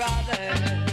harmony.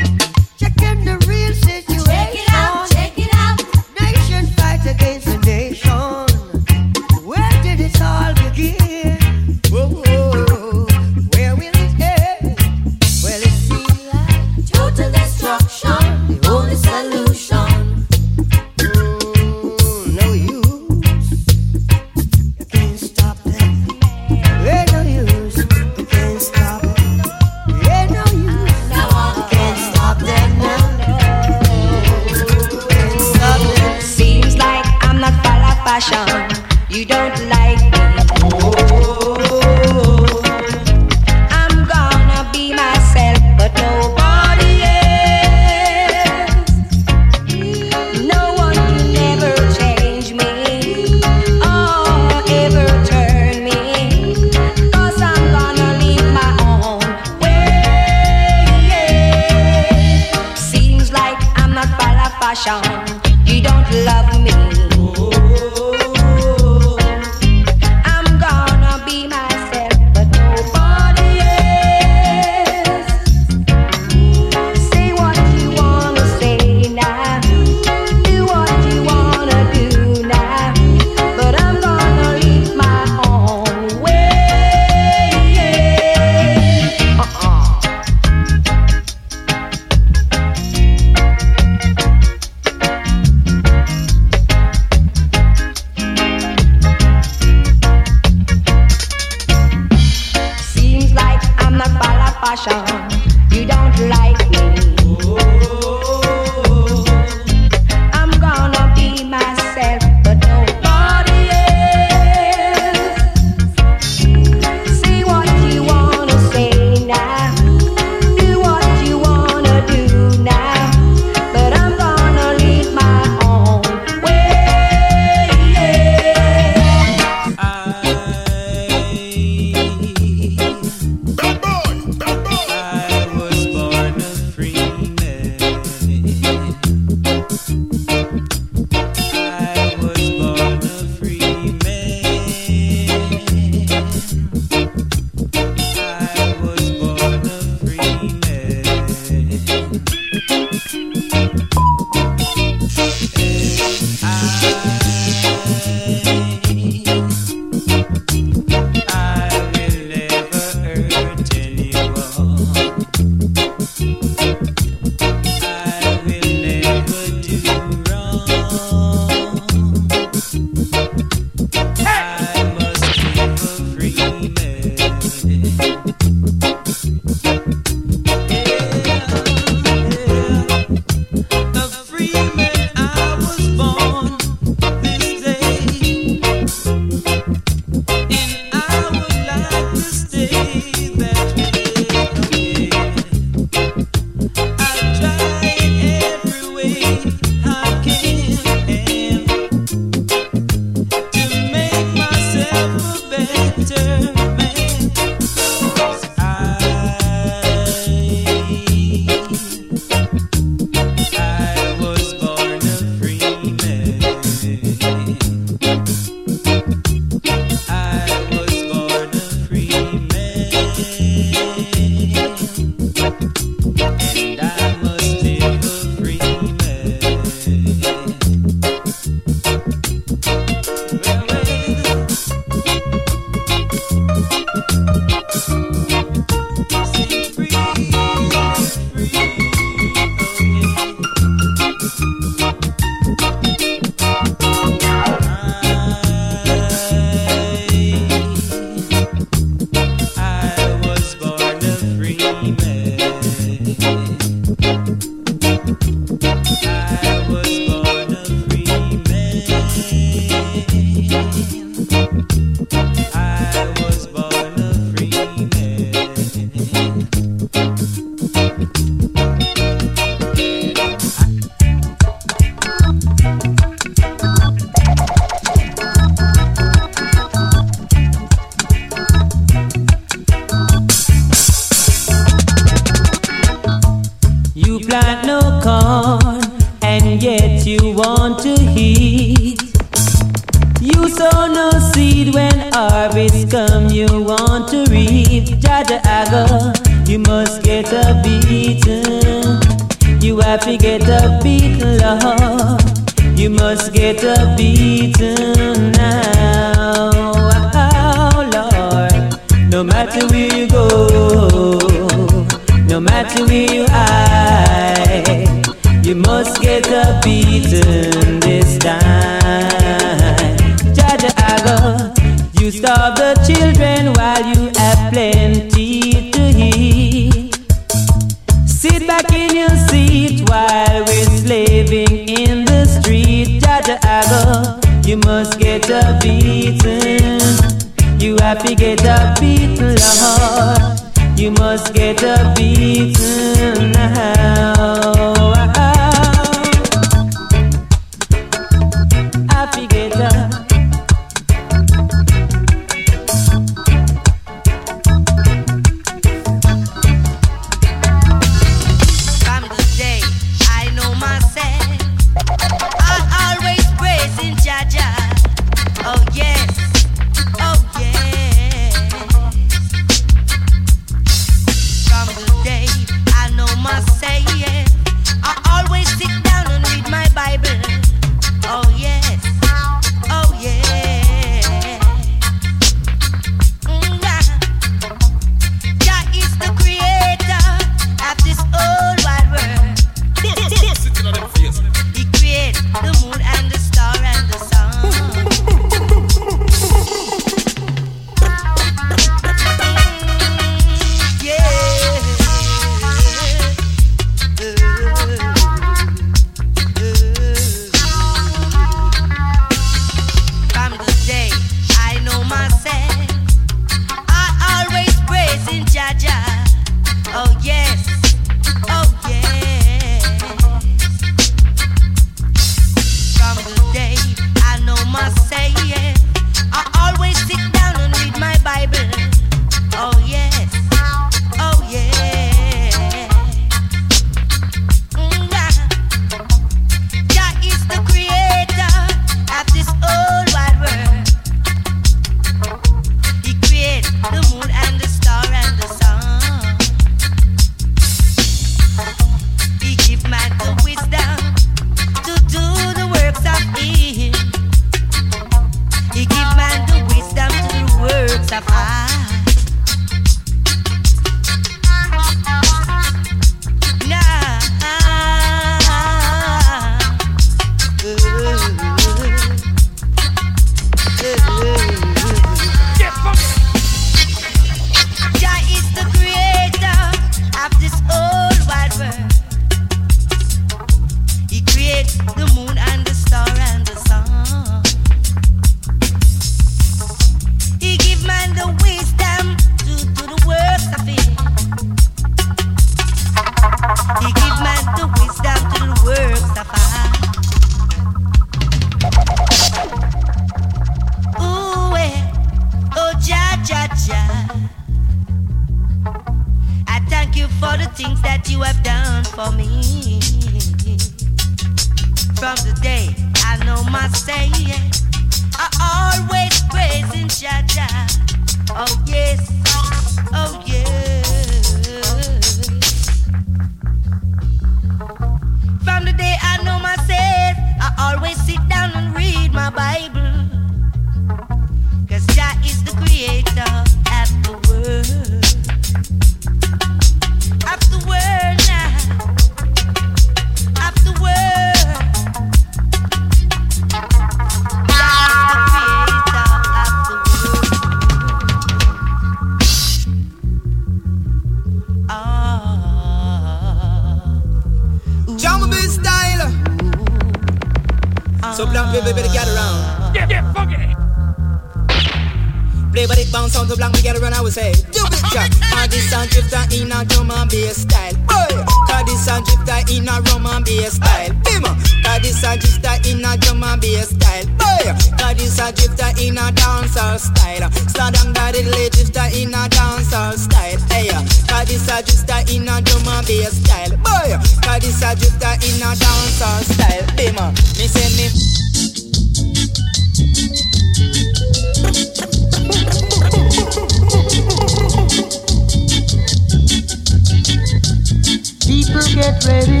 People get ready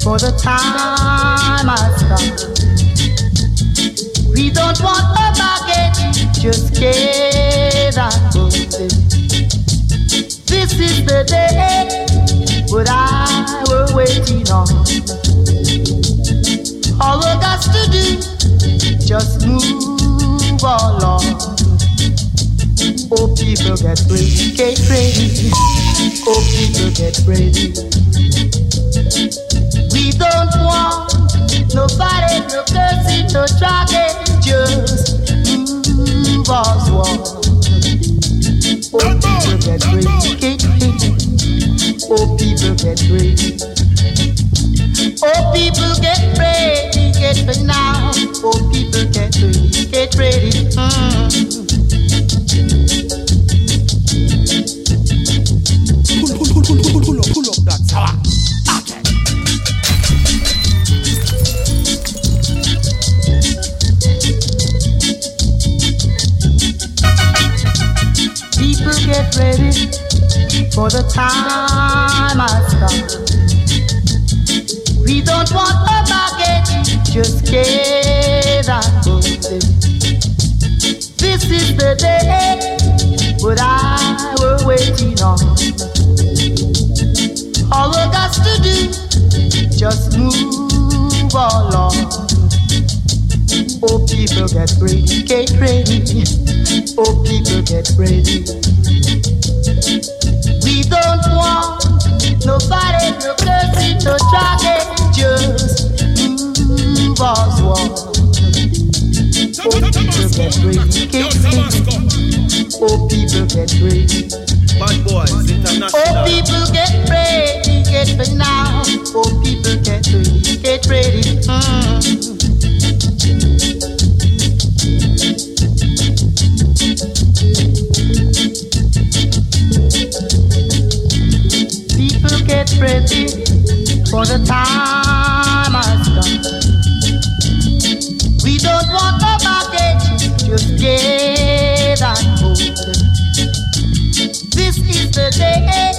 for the time I come. We don't want a baggage, just get and go. This is the day what I were waiting on. All we got to do, just move along. Oh, people get ready, get ready. Oh, people get ready. We don't want nobody, no cursing, no dragging, just move us one. Oh, people get ready, get ready. Oh, people get ready. Oh, people get ready, get ready now. Oh, people get ready, get ready. Mm. This is the day what I were waiting on. All we got to do, just move along. Oh, people get ready, get ready. Oh, people get ready. We don't want nobody, no cursing, no dragging, just move us one. Oh, people get ready, get ready. Oh, people get ready. Bad boys, international. Oh, people get ready, get ready now. Oh, people get ready, get ready. Mm. People get ready for the time has come. We don't want no baggage, just get and. This is the day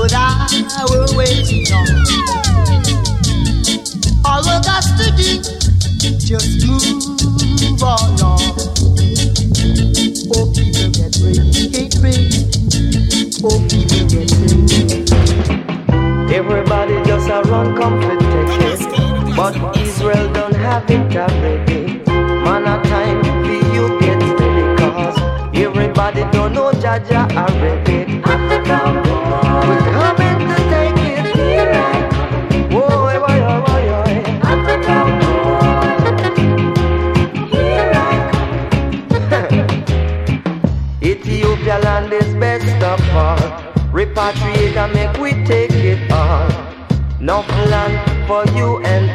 what I were waiting on. All we got to do, just move along. Oh, people get get ready. Oh, people get ready. Everybody just a run ticket, but Israel don't have it already. Man, a time for you get steady, cause everybody don't know Jah Jah already. Repatriate and make we take it all. No land for you and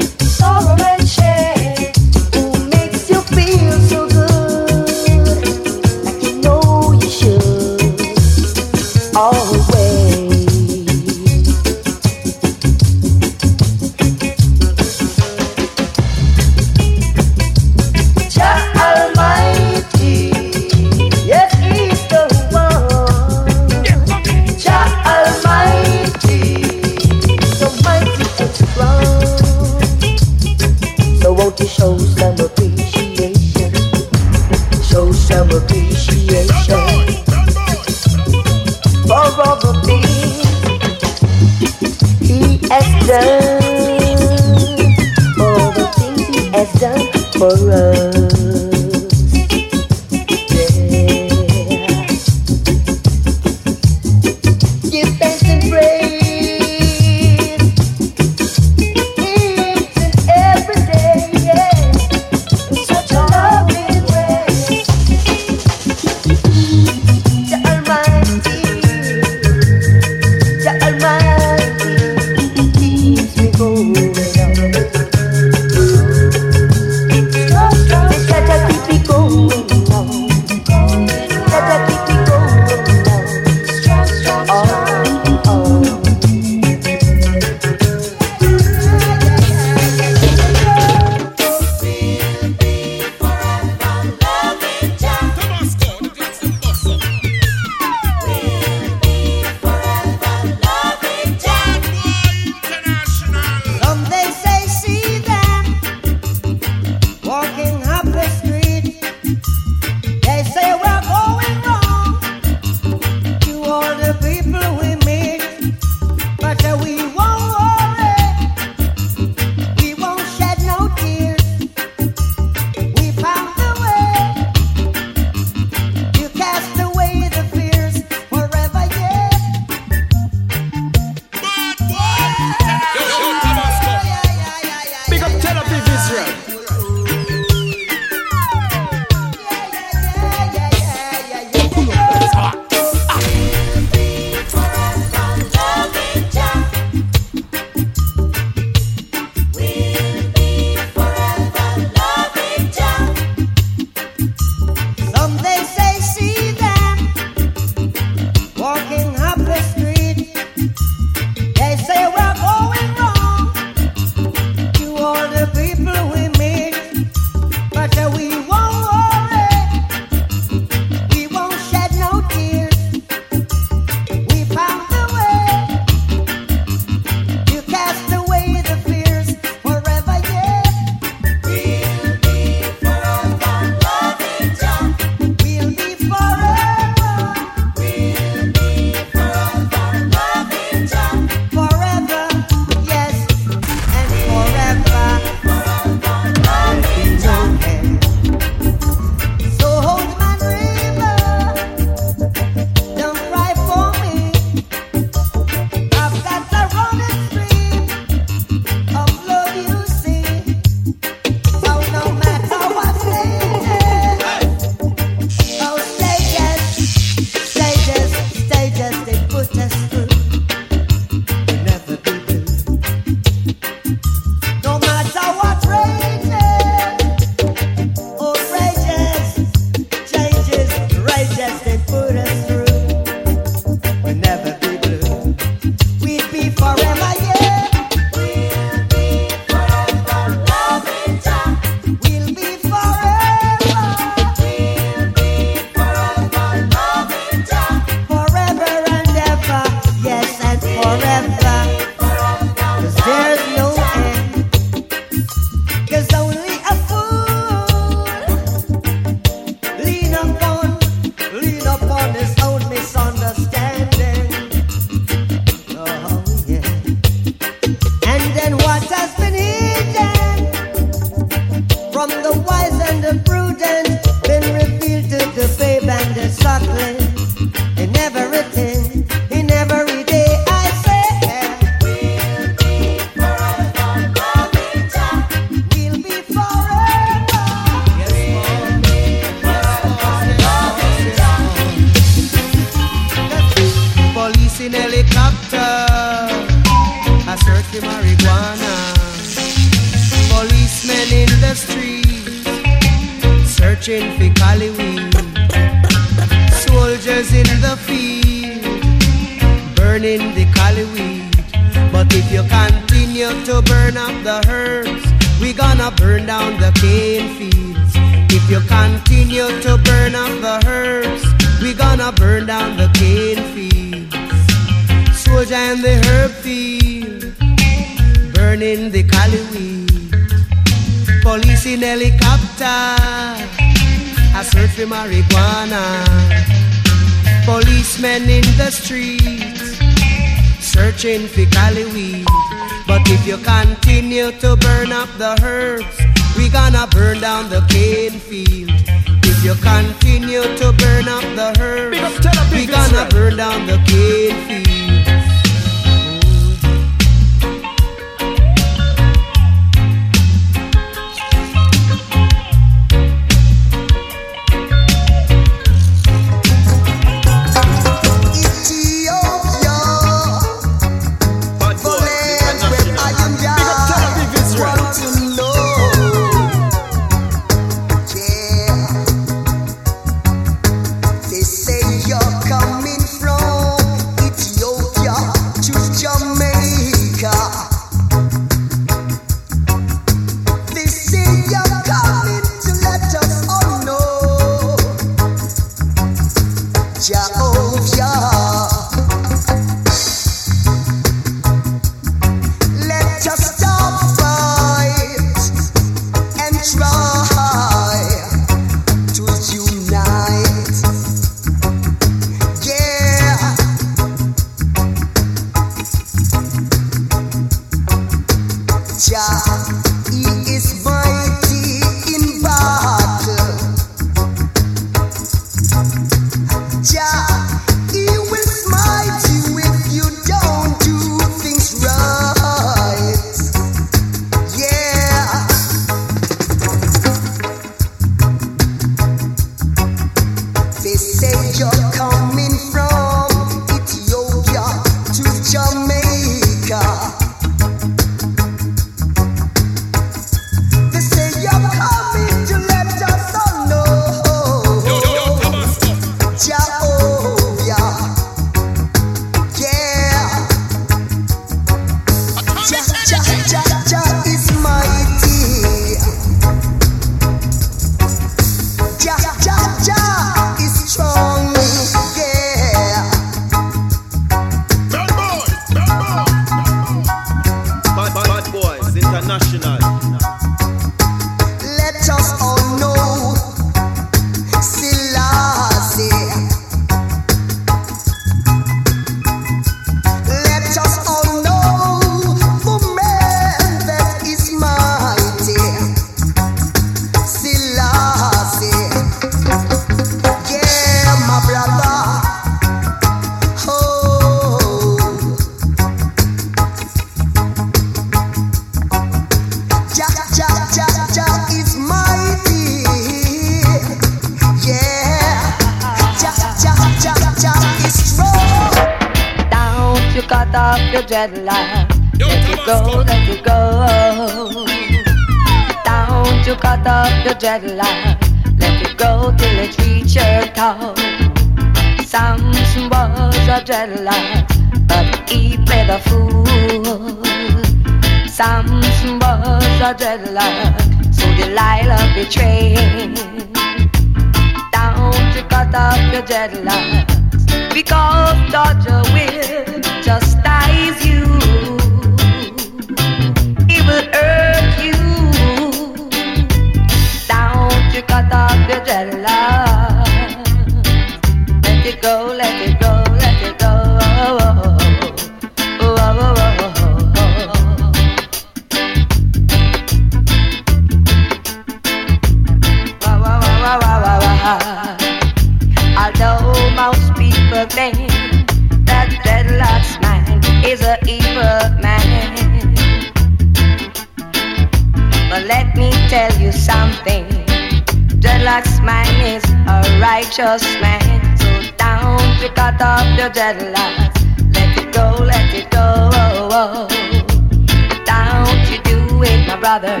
brother.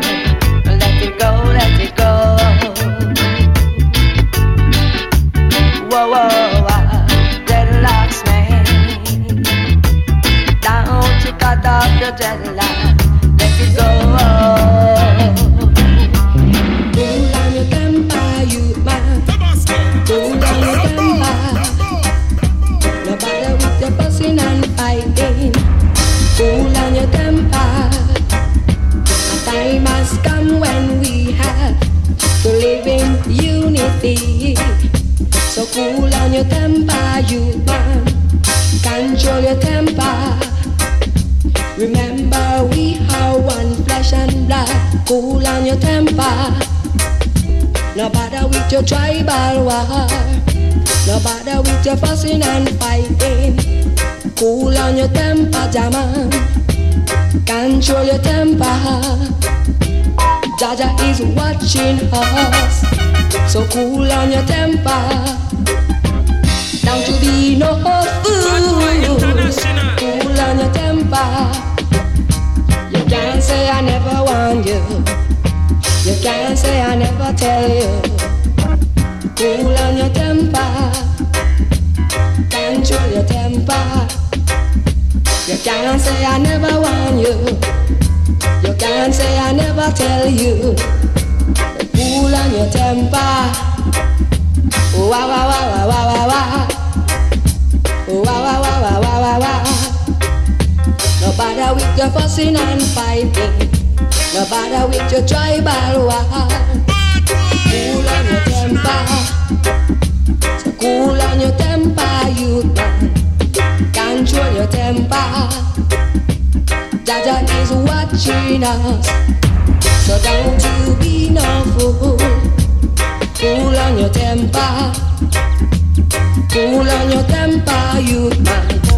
Let it go, let it go. Whoa, whoa, dreadlocks man. Don't you cut off your dreadlocks. Cool on your temper. No bother with your tribal war. No bother with your fussing and fighting. Cool on your temper, Jaman. Control your temper. Jah Jah is watching us. So cool on your temper. Don't you be no fool. Cool on your temper. Say I never warned you. You can't say I never tell you. Cool on your temper. Control your temper. You can't say I never warn you. You can't say I never tell you. Cool on your temper. Wah wah wah wah wah wah wah. Wah wah wah wah wah wah wah. No bother with your fussing and fighting. No bother with your tribal war. Cool on your temper. So cool on your temper, youth man. Control your temper. Jah Jah is watching us. So don't you be no fool. Cool on your temper. Cool on your temper, youth man.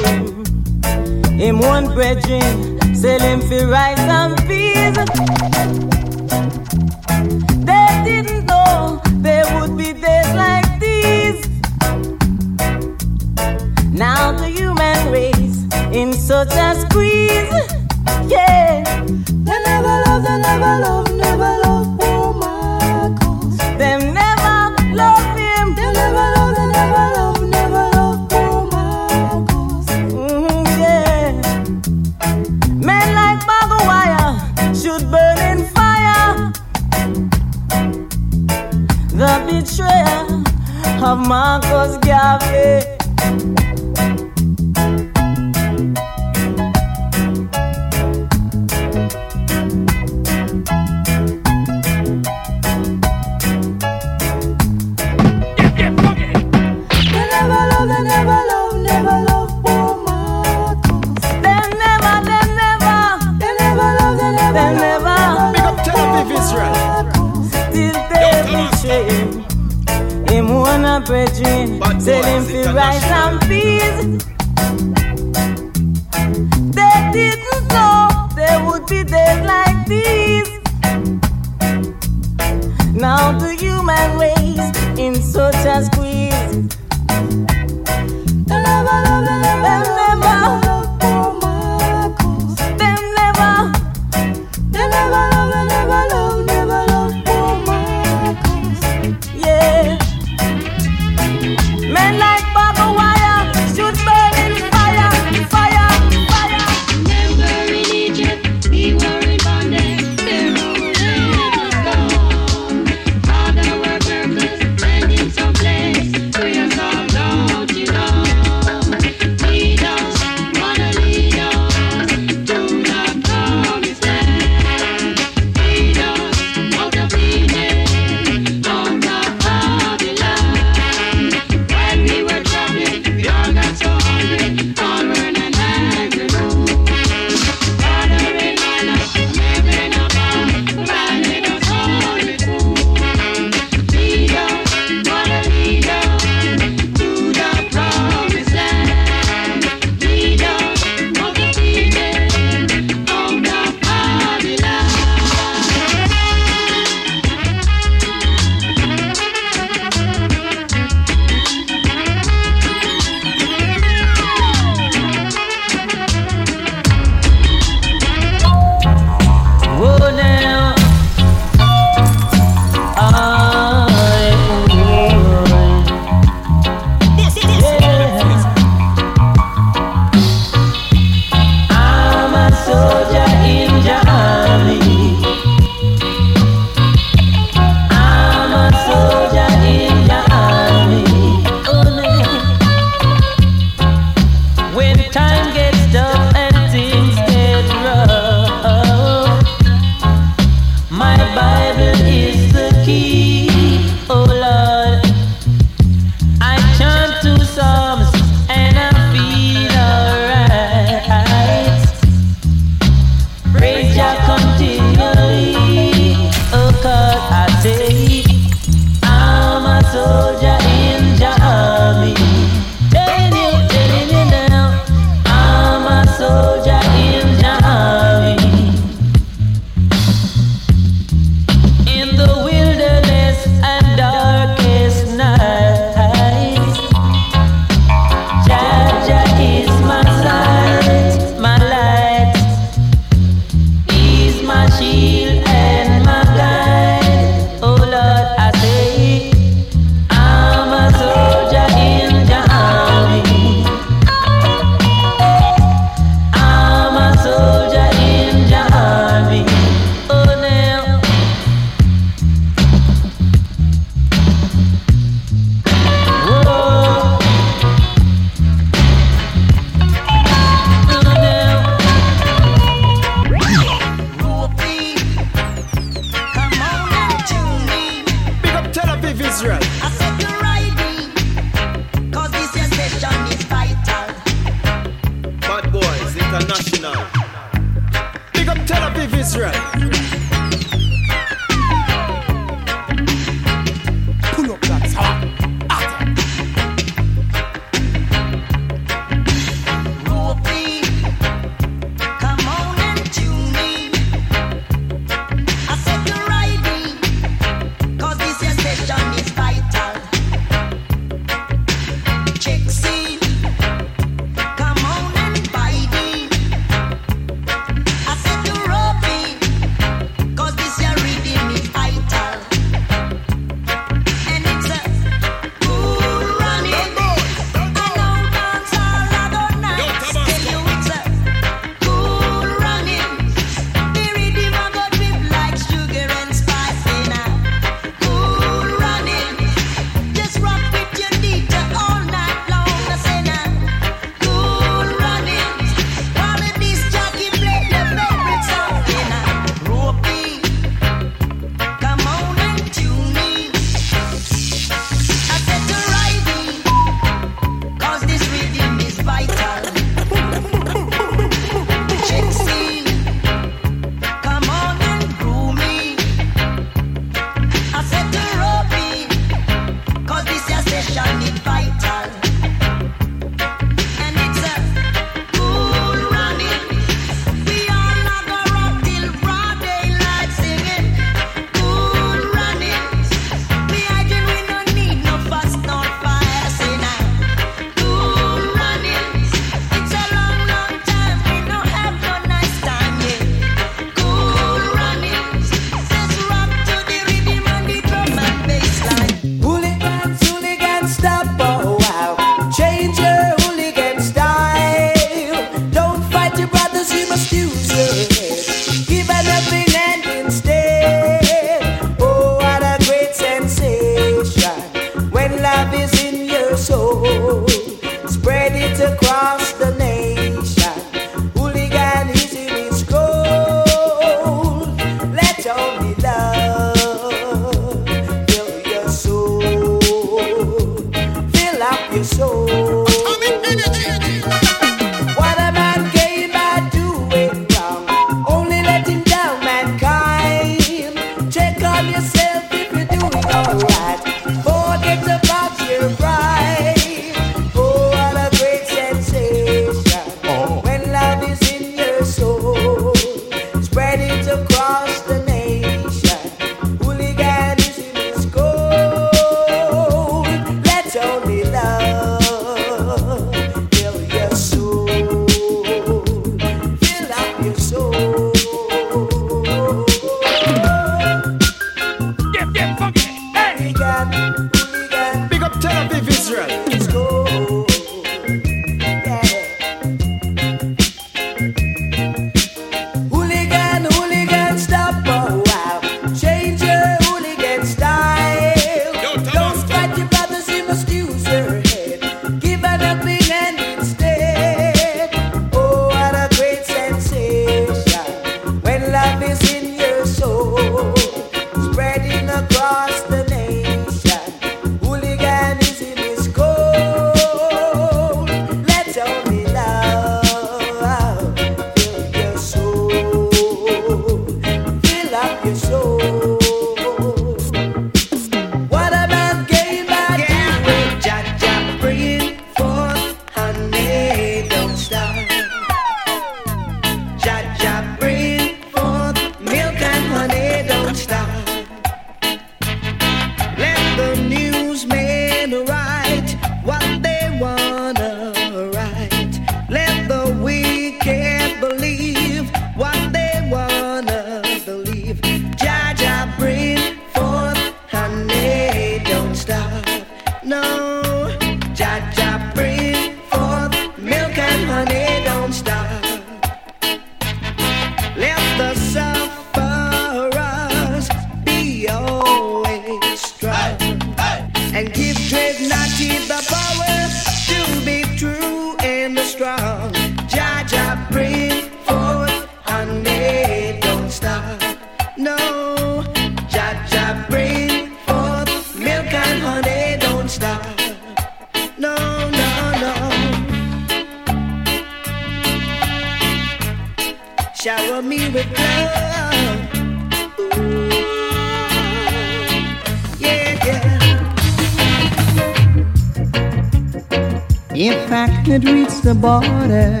In fact, it reached the border.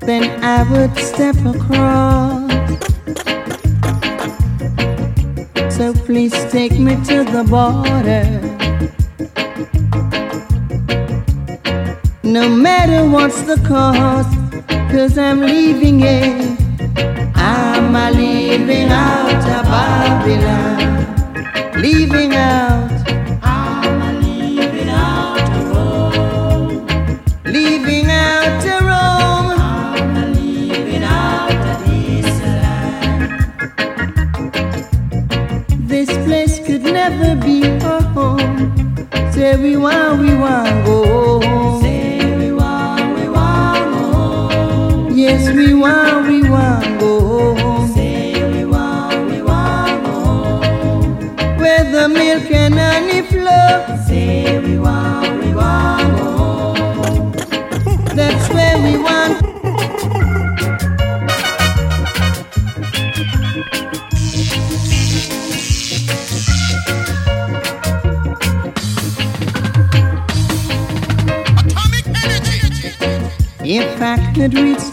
Then I would step across. So please take me to the border. No matter what's the cost, cause I'm leaving it. I'm leaving out of Babylon, leaving out.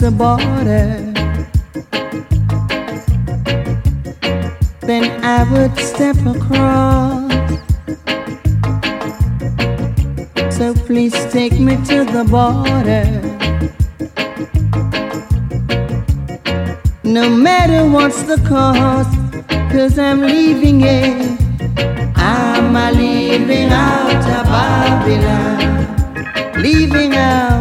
the border, then I would step across. So please take me to the border. No matter what's the cost, cause I'm leaving it. I'm leaving out of Babylon, leaving out.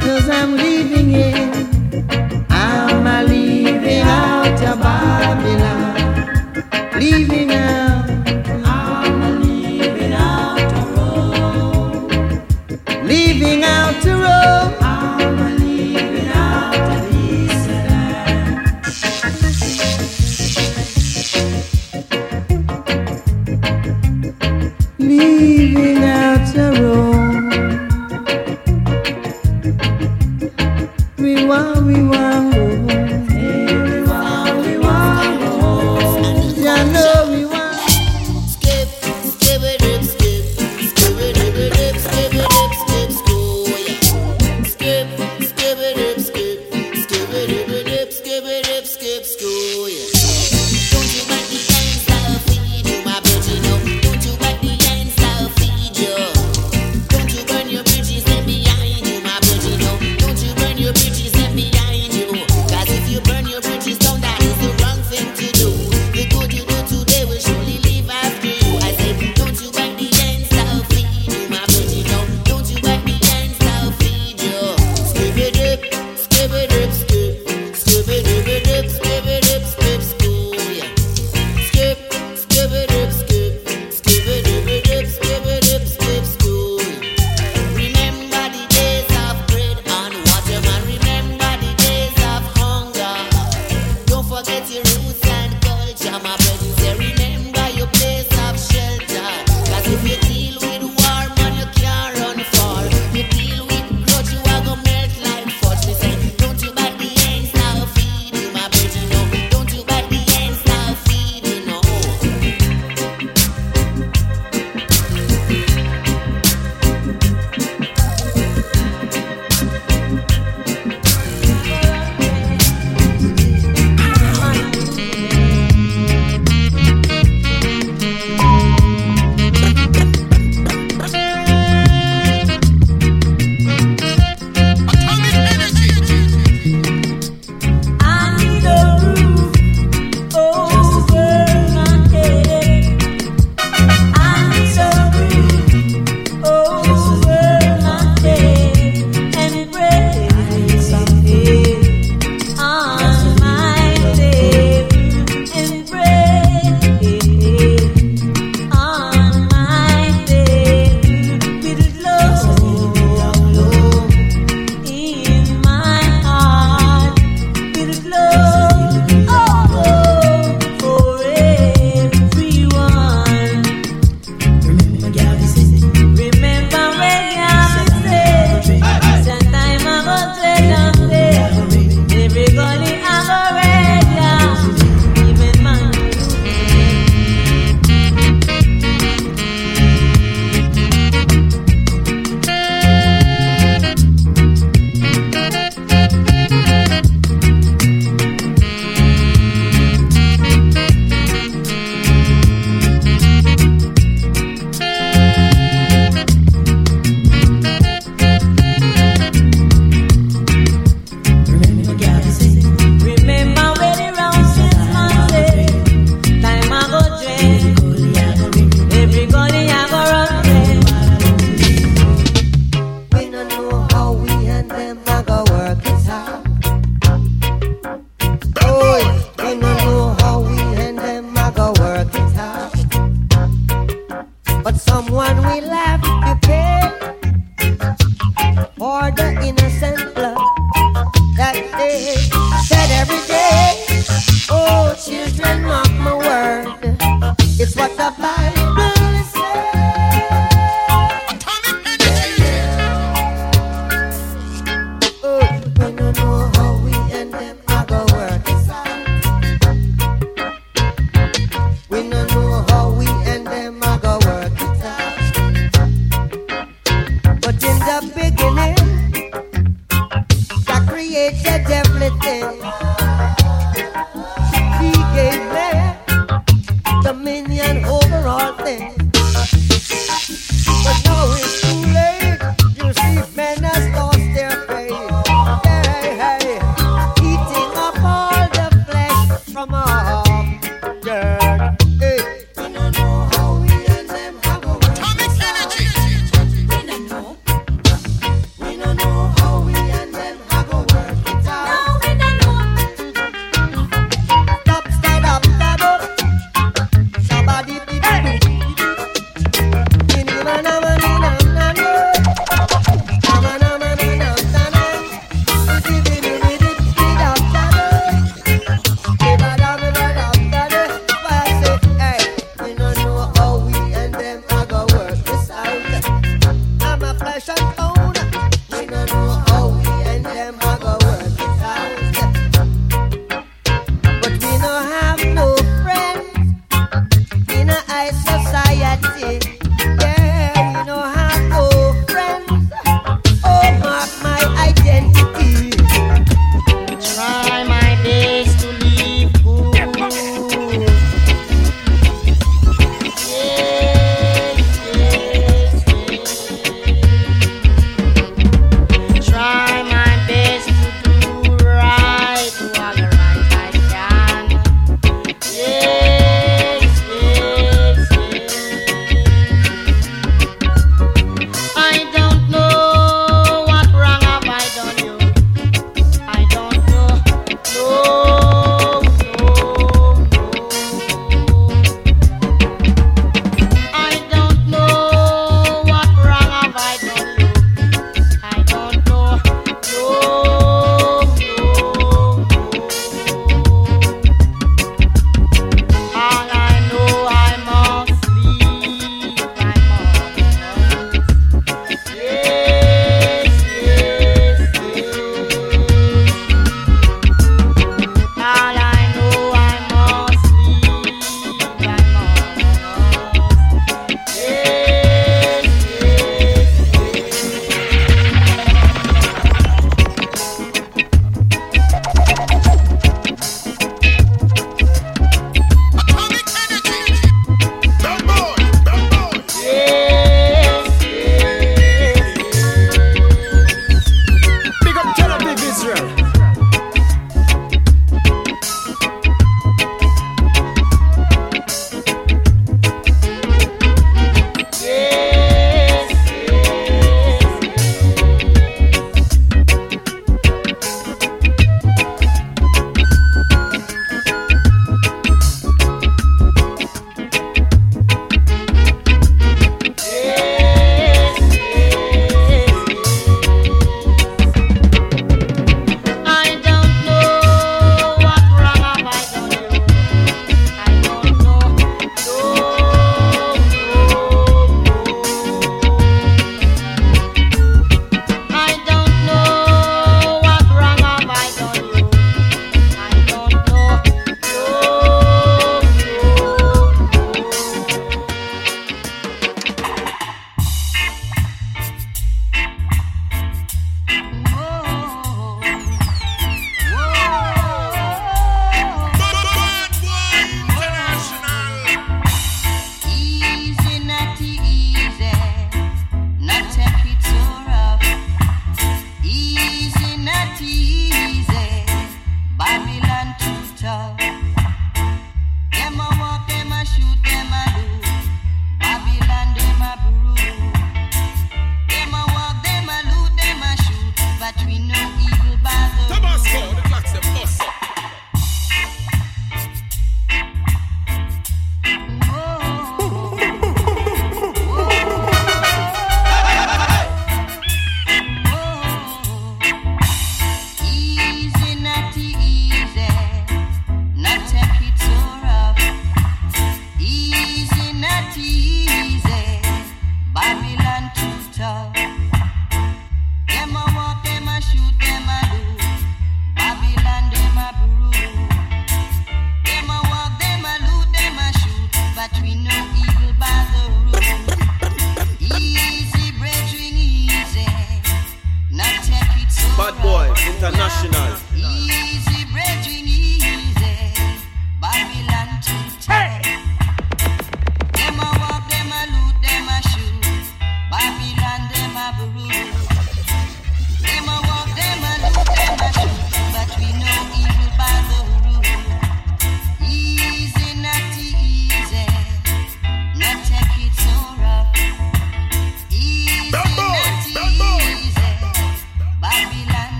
Cause I'm leaving it. I'm a leaving out of Babylon. Leaving out.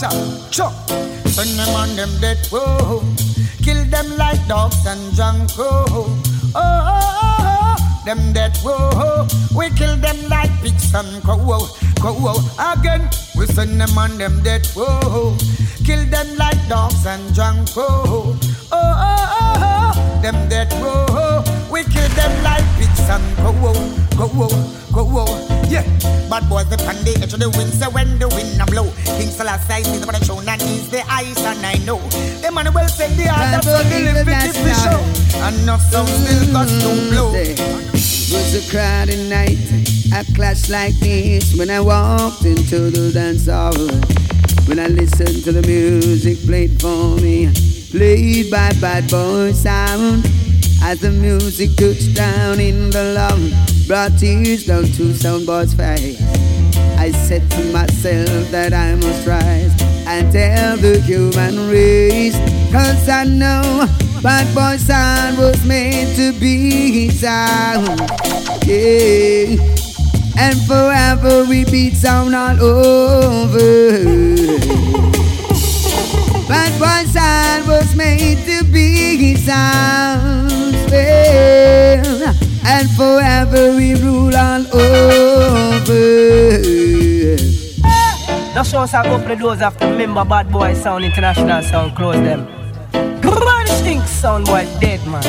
Watch out. Sure. Send them on them dead, whoa. Kill them like dogs and junk, oh. Oh, oh, oh, oh. Them dead, whoa. We kill them like pigs and crow, crow. Again, we send them on them dead, whoa. Kill them like dogs and junk, oh. Oh, oh, oh, oh. Them dead, whoa. We kill them like pigs and crow, crow, crow. Yeah, bad boys they on the edge of the wind, so when the wind a blow, King Selassie is the throne and he's the ice, and I know the man will say the other so the liberty for show, and enough sound still got to blow. was a crowded night, a clash like this when I walked into the dance hall. When I listened to the music played for me, played by Bad Boy Sound. As the music touched down in the lung, brought tears down to soundboard's face. I said to myself that I must rise and tell the human race. Cause I know Bad Boy Sound was made to be sound. Yeah. And forever we beat sound all over. Bad Boy Sound was made to be sound. And forever we rule all over. Just show us a couple of those after remember Bad Boy Sound International Sound close them. Grudge Stink sound boy dead man.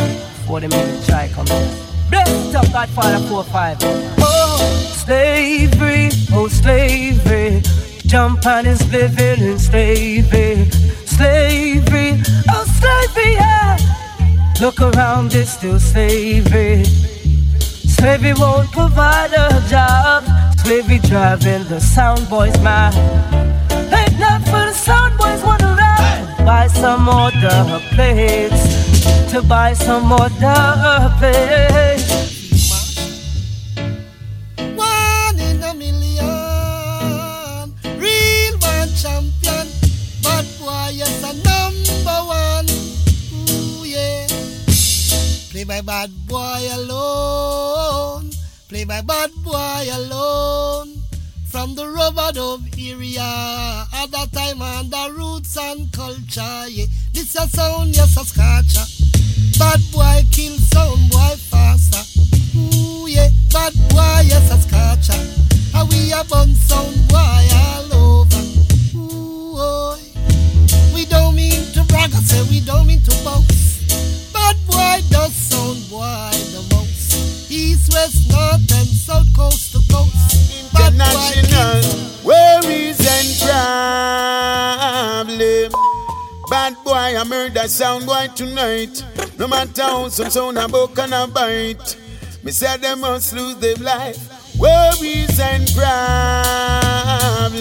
For them even try come here. Bless up Godfather 4-5. Oh, slavery, oh slavery. Jump on is living in slavery. Slavery, oh slavery, yeah. Look around, it's still slavery. Slavery won't provide a job. Slavery driving the sound boys mad. Ain't not for the sound boys wanna ride. Buy some other plates. To buy some other plates. Bad boy alone. Play by bad boy alone. From the rubber area, at that time under roots and culture, yeah. This a sound, yes, a scratcher. Bad boy kill sound boy faster. Ooh, yeah, bad boy, yes, a scratcher. Tonight. No matter how some sound a book and a bite. Me say them must lose their life. Worries and problem.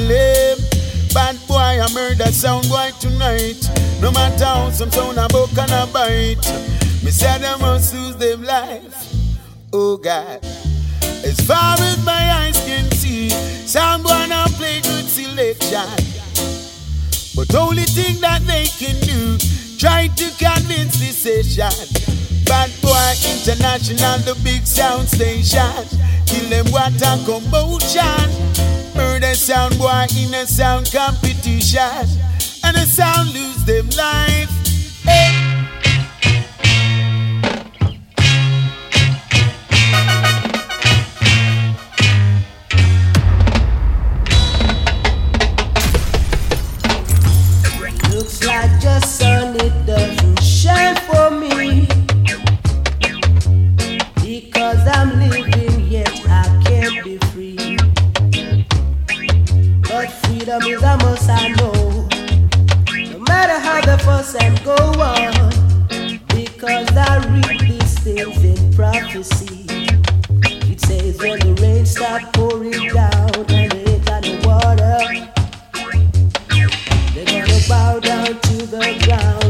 Bad boy, I murder sound boy tonight. No matter how some sound a book and a bite. Me say them must lose their life. Oh God. As far as my eyes can see, someone now play good selection. But only thing that they can do, try to convince the session. Bad boy international, the big sound station. Kill them what a commotion. Murder sound boy in a sound competition. And the sound lose them life. Hey. Freedom is a must, I know. No matter how the fuss and go on. Because I read these things in prophecy. It says when the rain stop pouring down and ain't got no water. They're gonna bow down to the ground,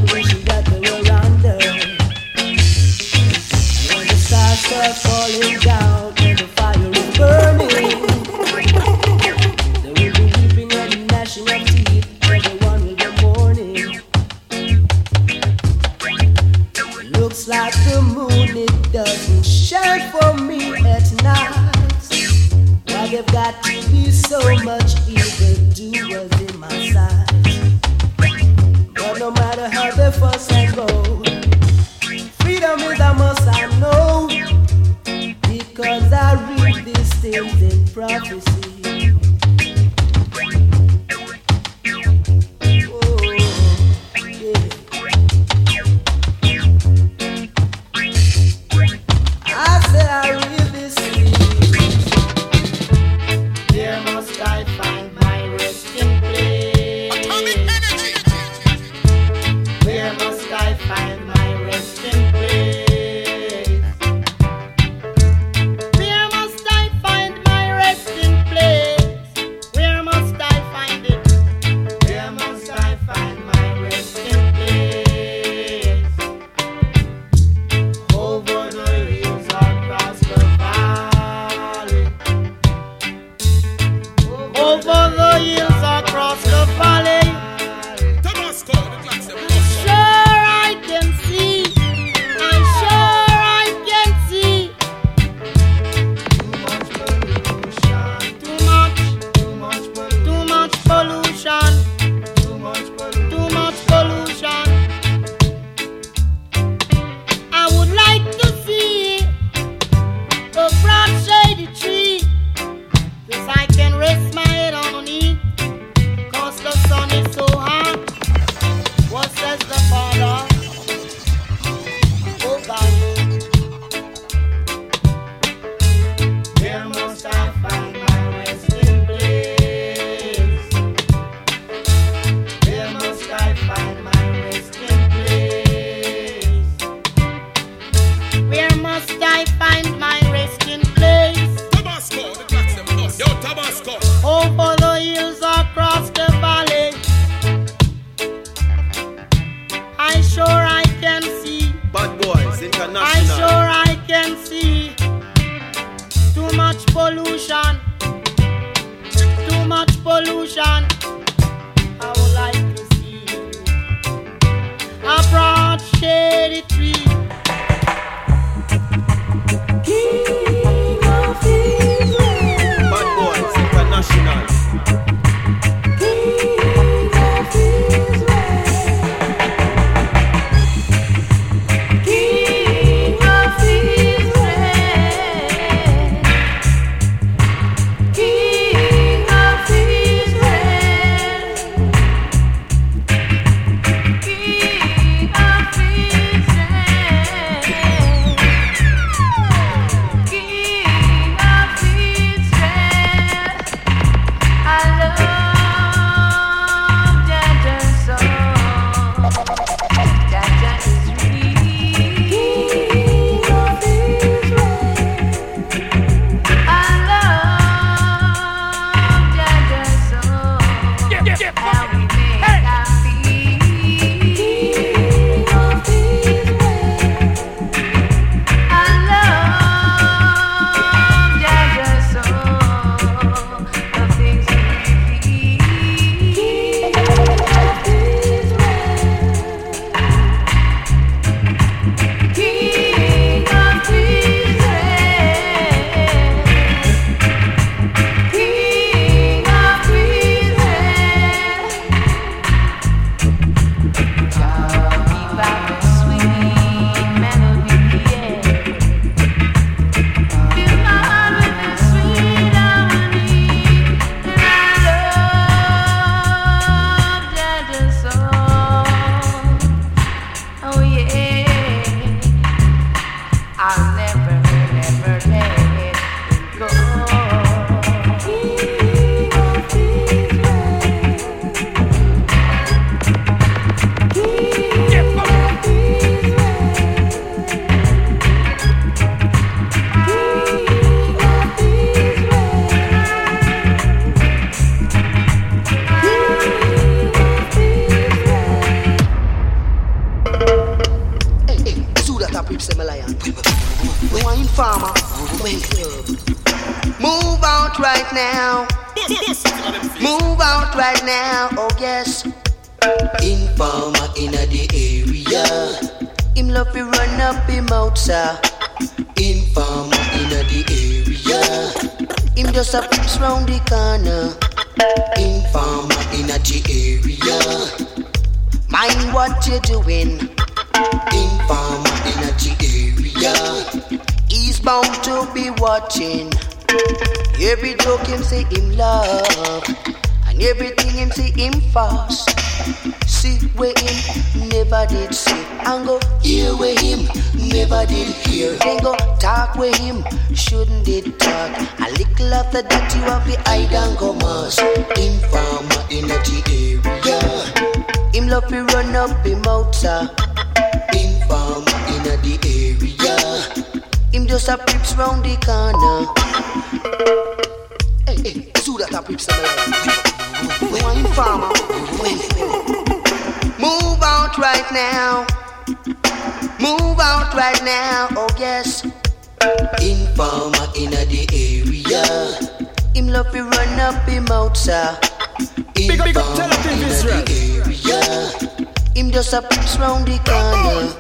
round the corner.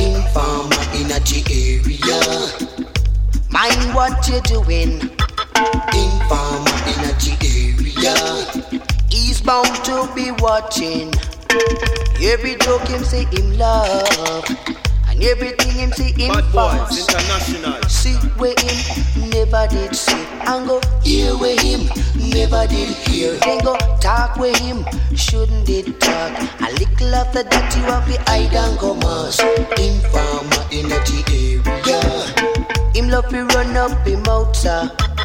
Informer in the area. Mind what you're doing. Informer in the area. He's bound to be watching. Every joke him say him love. And everything him say him Bad. Boys International. See where him never did see. And go Hear where him never did hear. Then go talk where him shouldn't did talk. A little after that you have the hide and go mask. Informer in the area. Him love to run up him outside. Uh.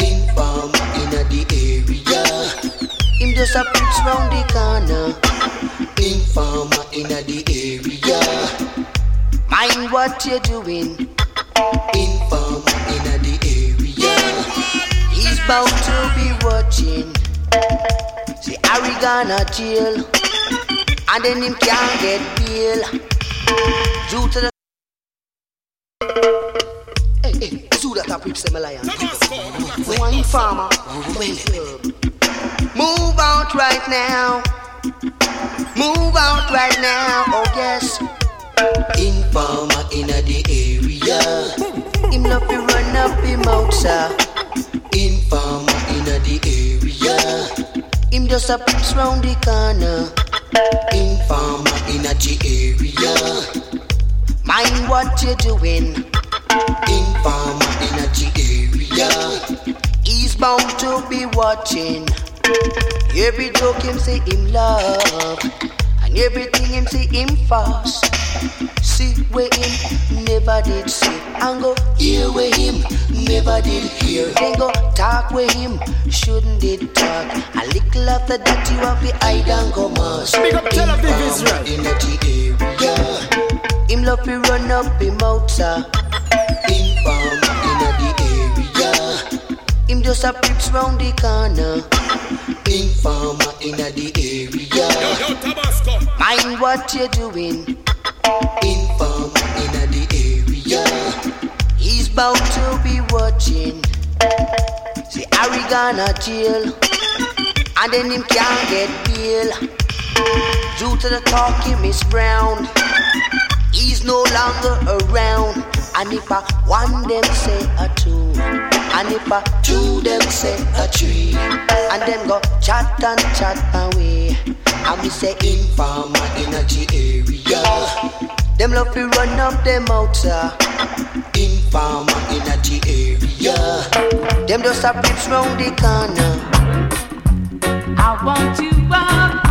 Informer in the area. Him just a pips round the corner. Informer in the area. Mind what you're doing. Informer in the area. He's bound to be watching. See Harry gonna jail. And then him can't get bail. Due to the Hey, hey, so that a pips them a lion. No one farmer. Move out right now. Move out right now. Oh yes. Informer in the area. Him love to run up him outside. Informer in farmer, in the area. Him just a pips round the corner. Informer in the area. Mind what you're doing. Informer in the area. He's bound to be watching. Every joke him say him love. And everything him say him fast. See where him never did see. And go Hear where him never did hear. Then go talk with him shouldn't did talk. A little after that you have the hide and go mask. Big up Tel Aviv, Israel. In the area. Him love to run up him outside. Informer in the area. Him just a pips round the corner. In Informer in the area. Yo, yo, Tabasco. Mind what you're doing. In. He's bound to be watching. See Harry gonna jail. And then him can't get bail. Due to the talking Miss brown. He's no longer around. And if I one them say a two. And if I two them say a three. And them go chat and chat away. And me say Informer in the area. Them love to run up them outside. Informer in a the area. Them just a pips round the corner. I want you appreciate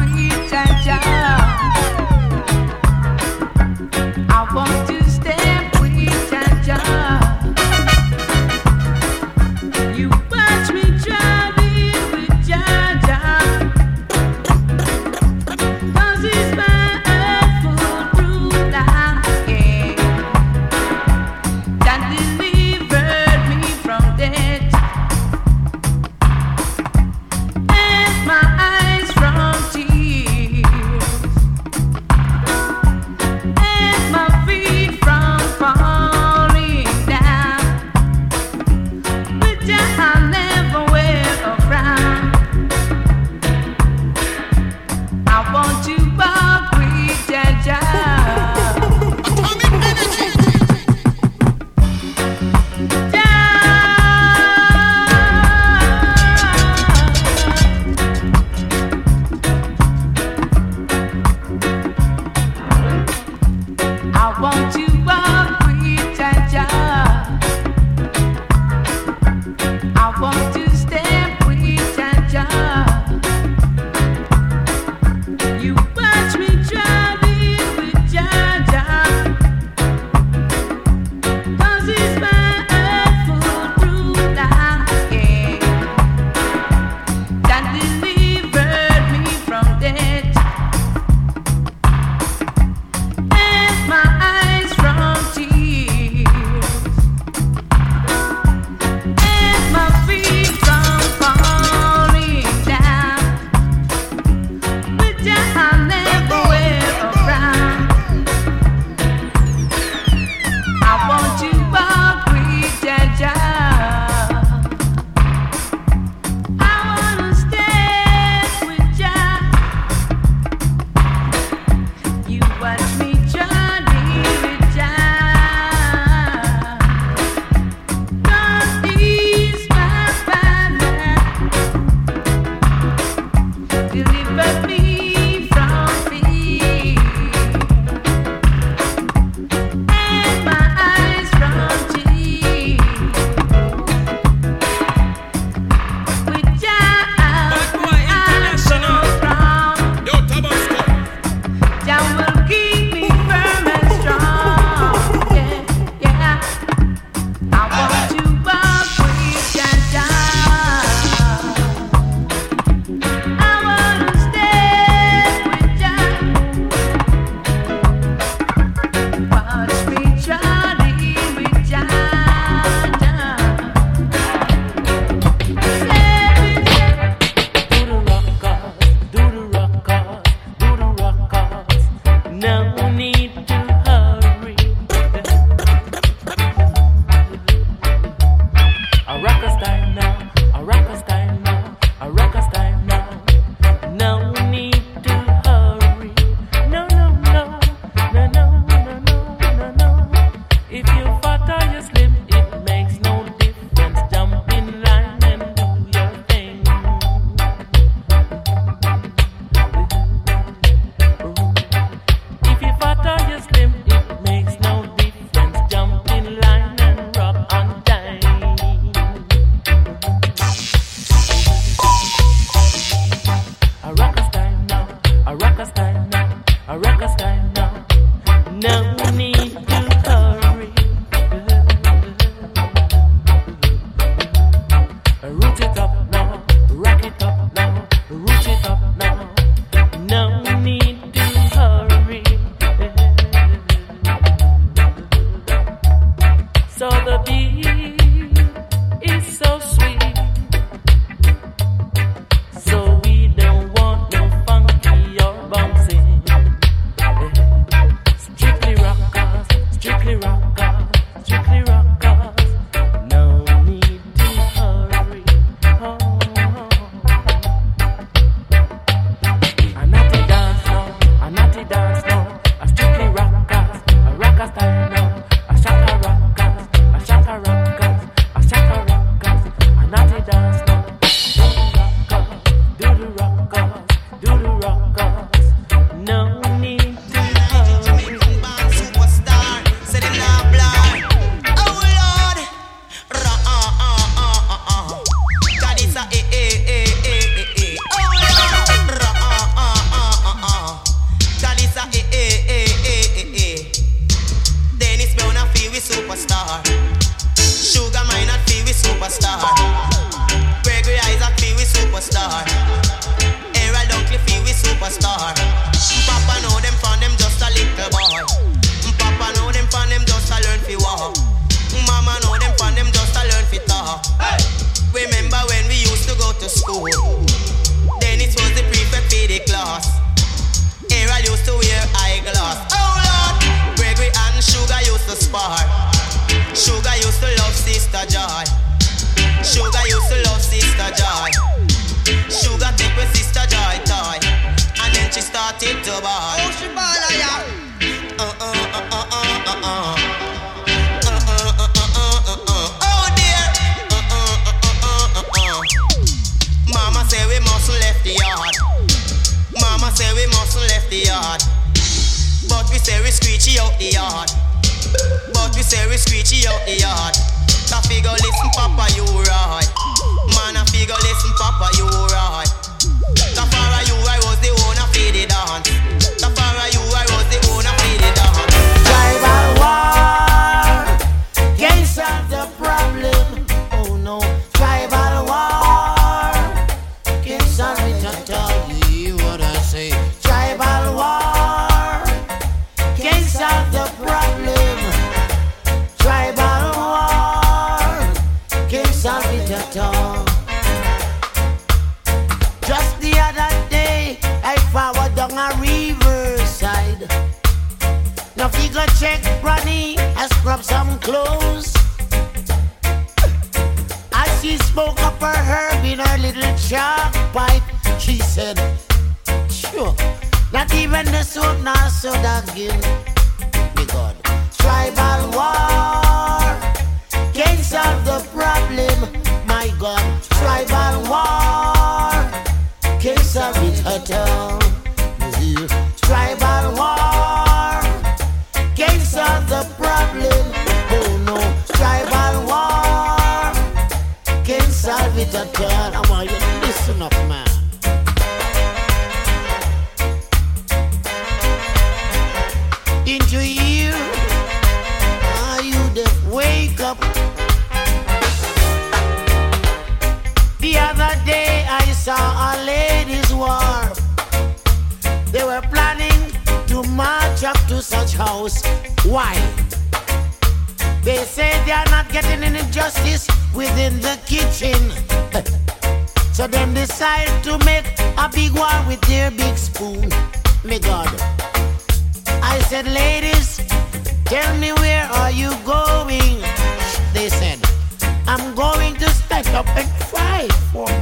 fight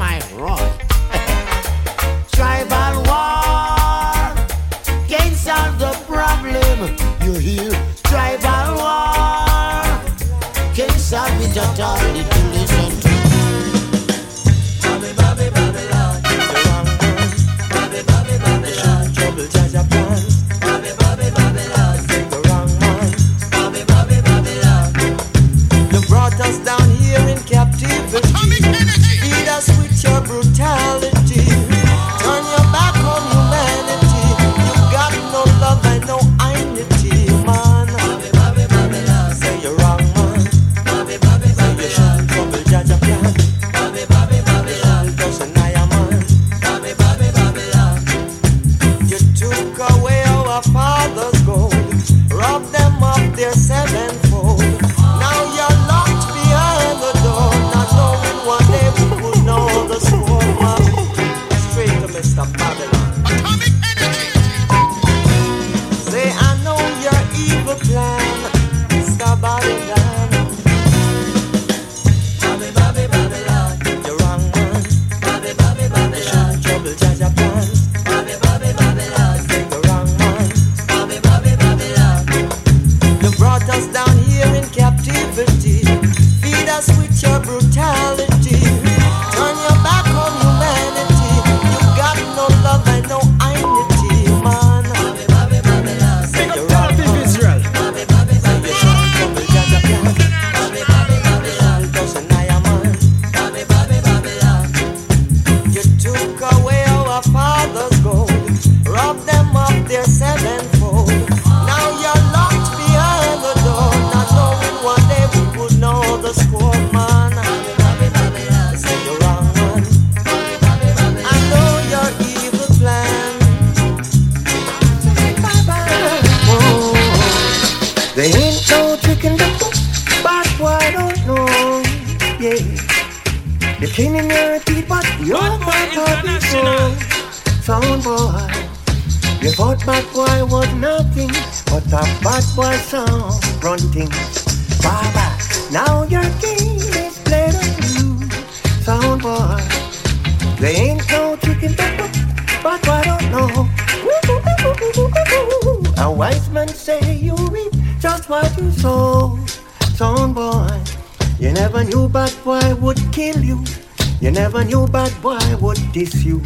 diss you.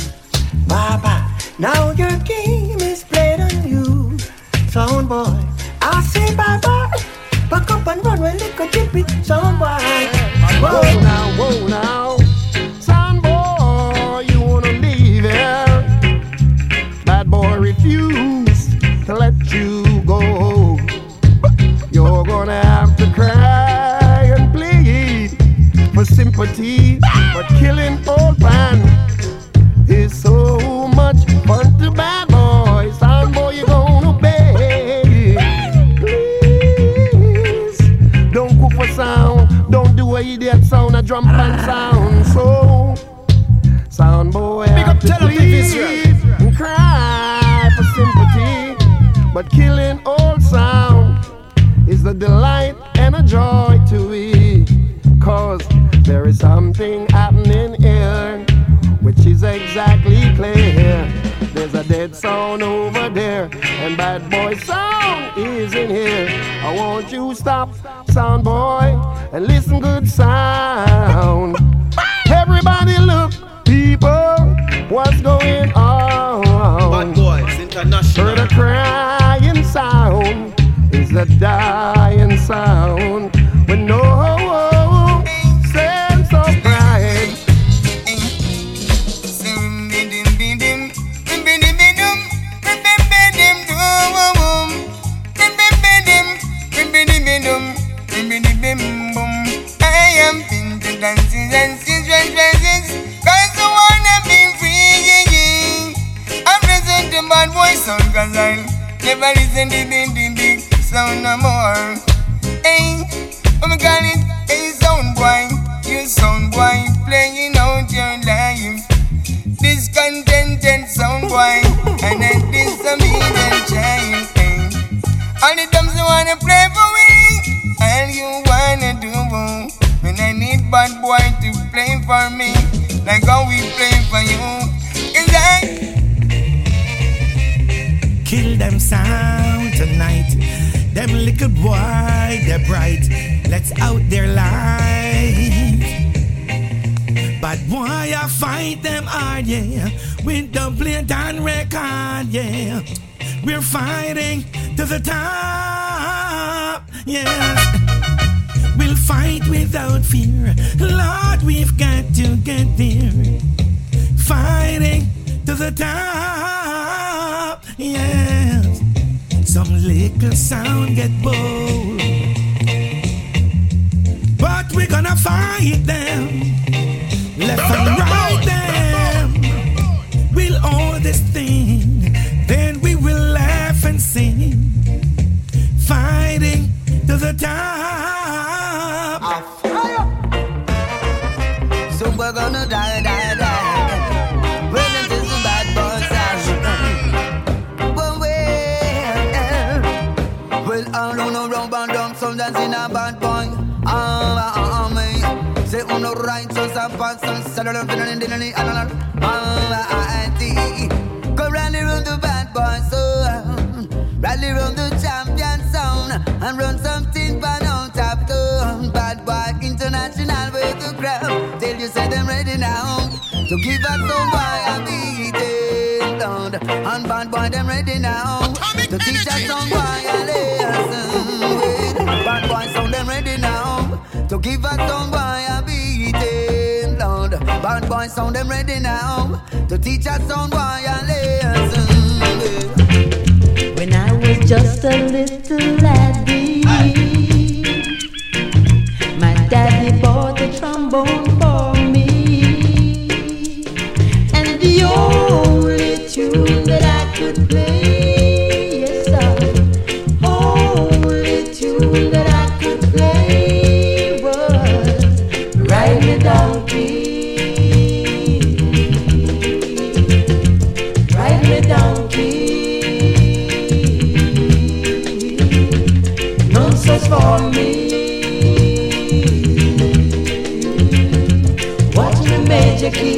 Bye bye. now your game is played on you. Sound boy, I say bye bye. Back up and run when little chippy. Sound boy, Whoa now, whoa now. Son boy, you wanna leave here. Bad boy refuse to let you go. You're gonna have to cry and plead for sympathy. But killing old man drum band sound. So, sound boy, to Tel and cry for sympathy. But killing old sound is a delight and a joy to it. Cause there is something happening here, which is exactly clear. Dead sound over there, and bad boy sound is in here. I want you stop, sound boy, and listen good sound. Everybody look, people, what's going on? Bad boys, international. Heard a crying sound is a dying sound sound no more Hey, oh my god it, hey sound boy You sound boy playing out your life Discontented sound boy And a disobedient child hey. All the dumps you wanna play for me All you wanna do When I need bad boy to play for me Like how we play for you I Kill them sound tonight. Them little boy, they're bright. Let's out their light. But boy, I fight them hard, yeah. With the plate and record, yeah. We're fighting to the top, yeah. We'll fight without fear. Lord, we've got to get there. Fighting to the top, yes. Some little sound get bold. But we're gonna fight them. Left and right them. We'll own this thing. Then we will laugh and sing. Fighting to the top. So we're gonna die, die, die. Down, in a bad boy. Ah, ah, ah, me. Say, on the right, so some pass, some settle down, dinner, dinner, dinner, ah, ah, ah, ah, Go rally round the bad boy, so rally round the champion sound and run something bad on top to bad boy international way to crowd. Tell you say them ready now to give us some boy a beating down. And bad boy them ready now to teach us some boy a lesson to give a tongue why I beating Lord. Bad boys sound them ready now to teach a sound why I lesson. When I was just a little laddie, my daddy bought a trombone for me, and the only tune that I could play. Me major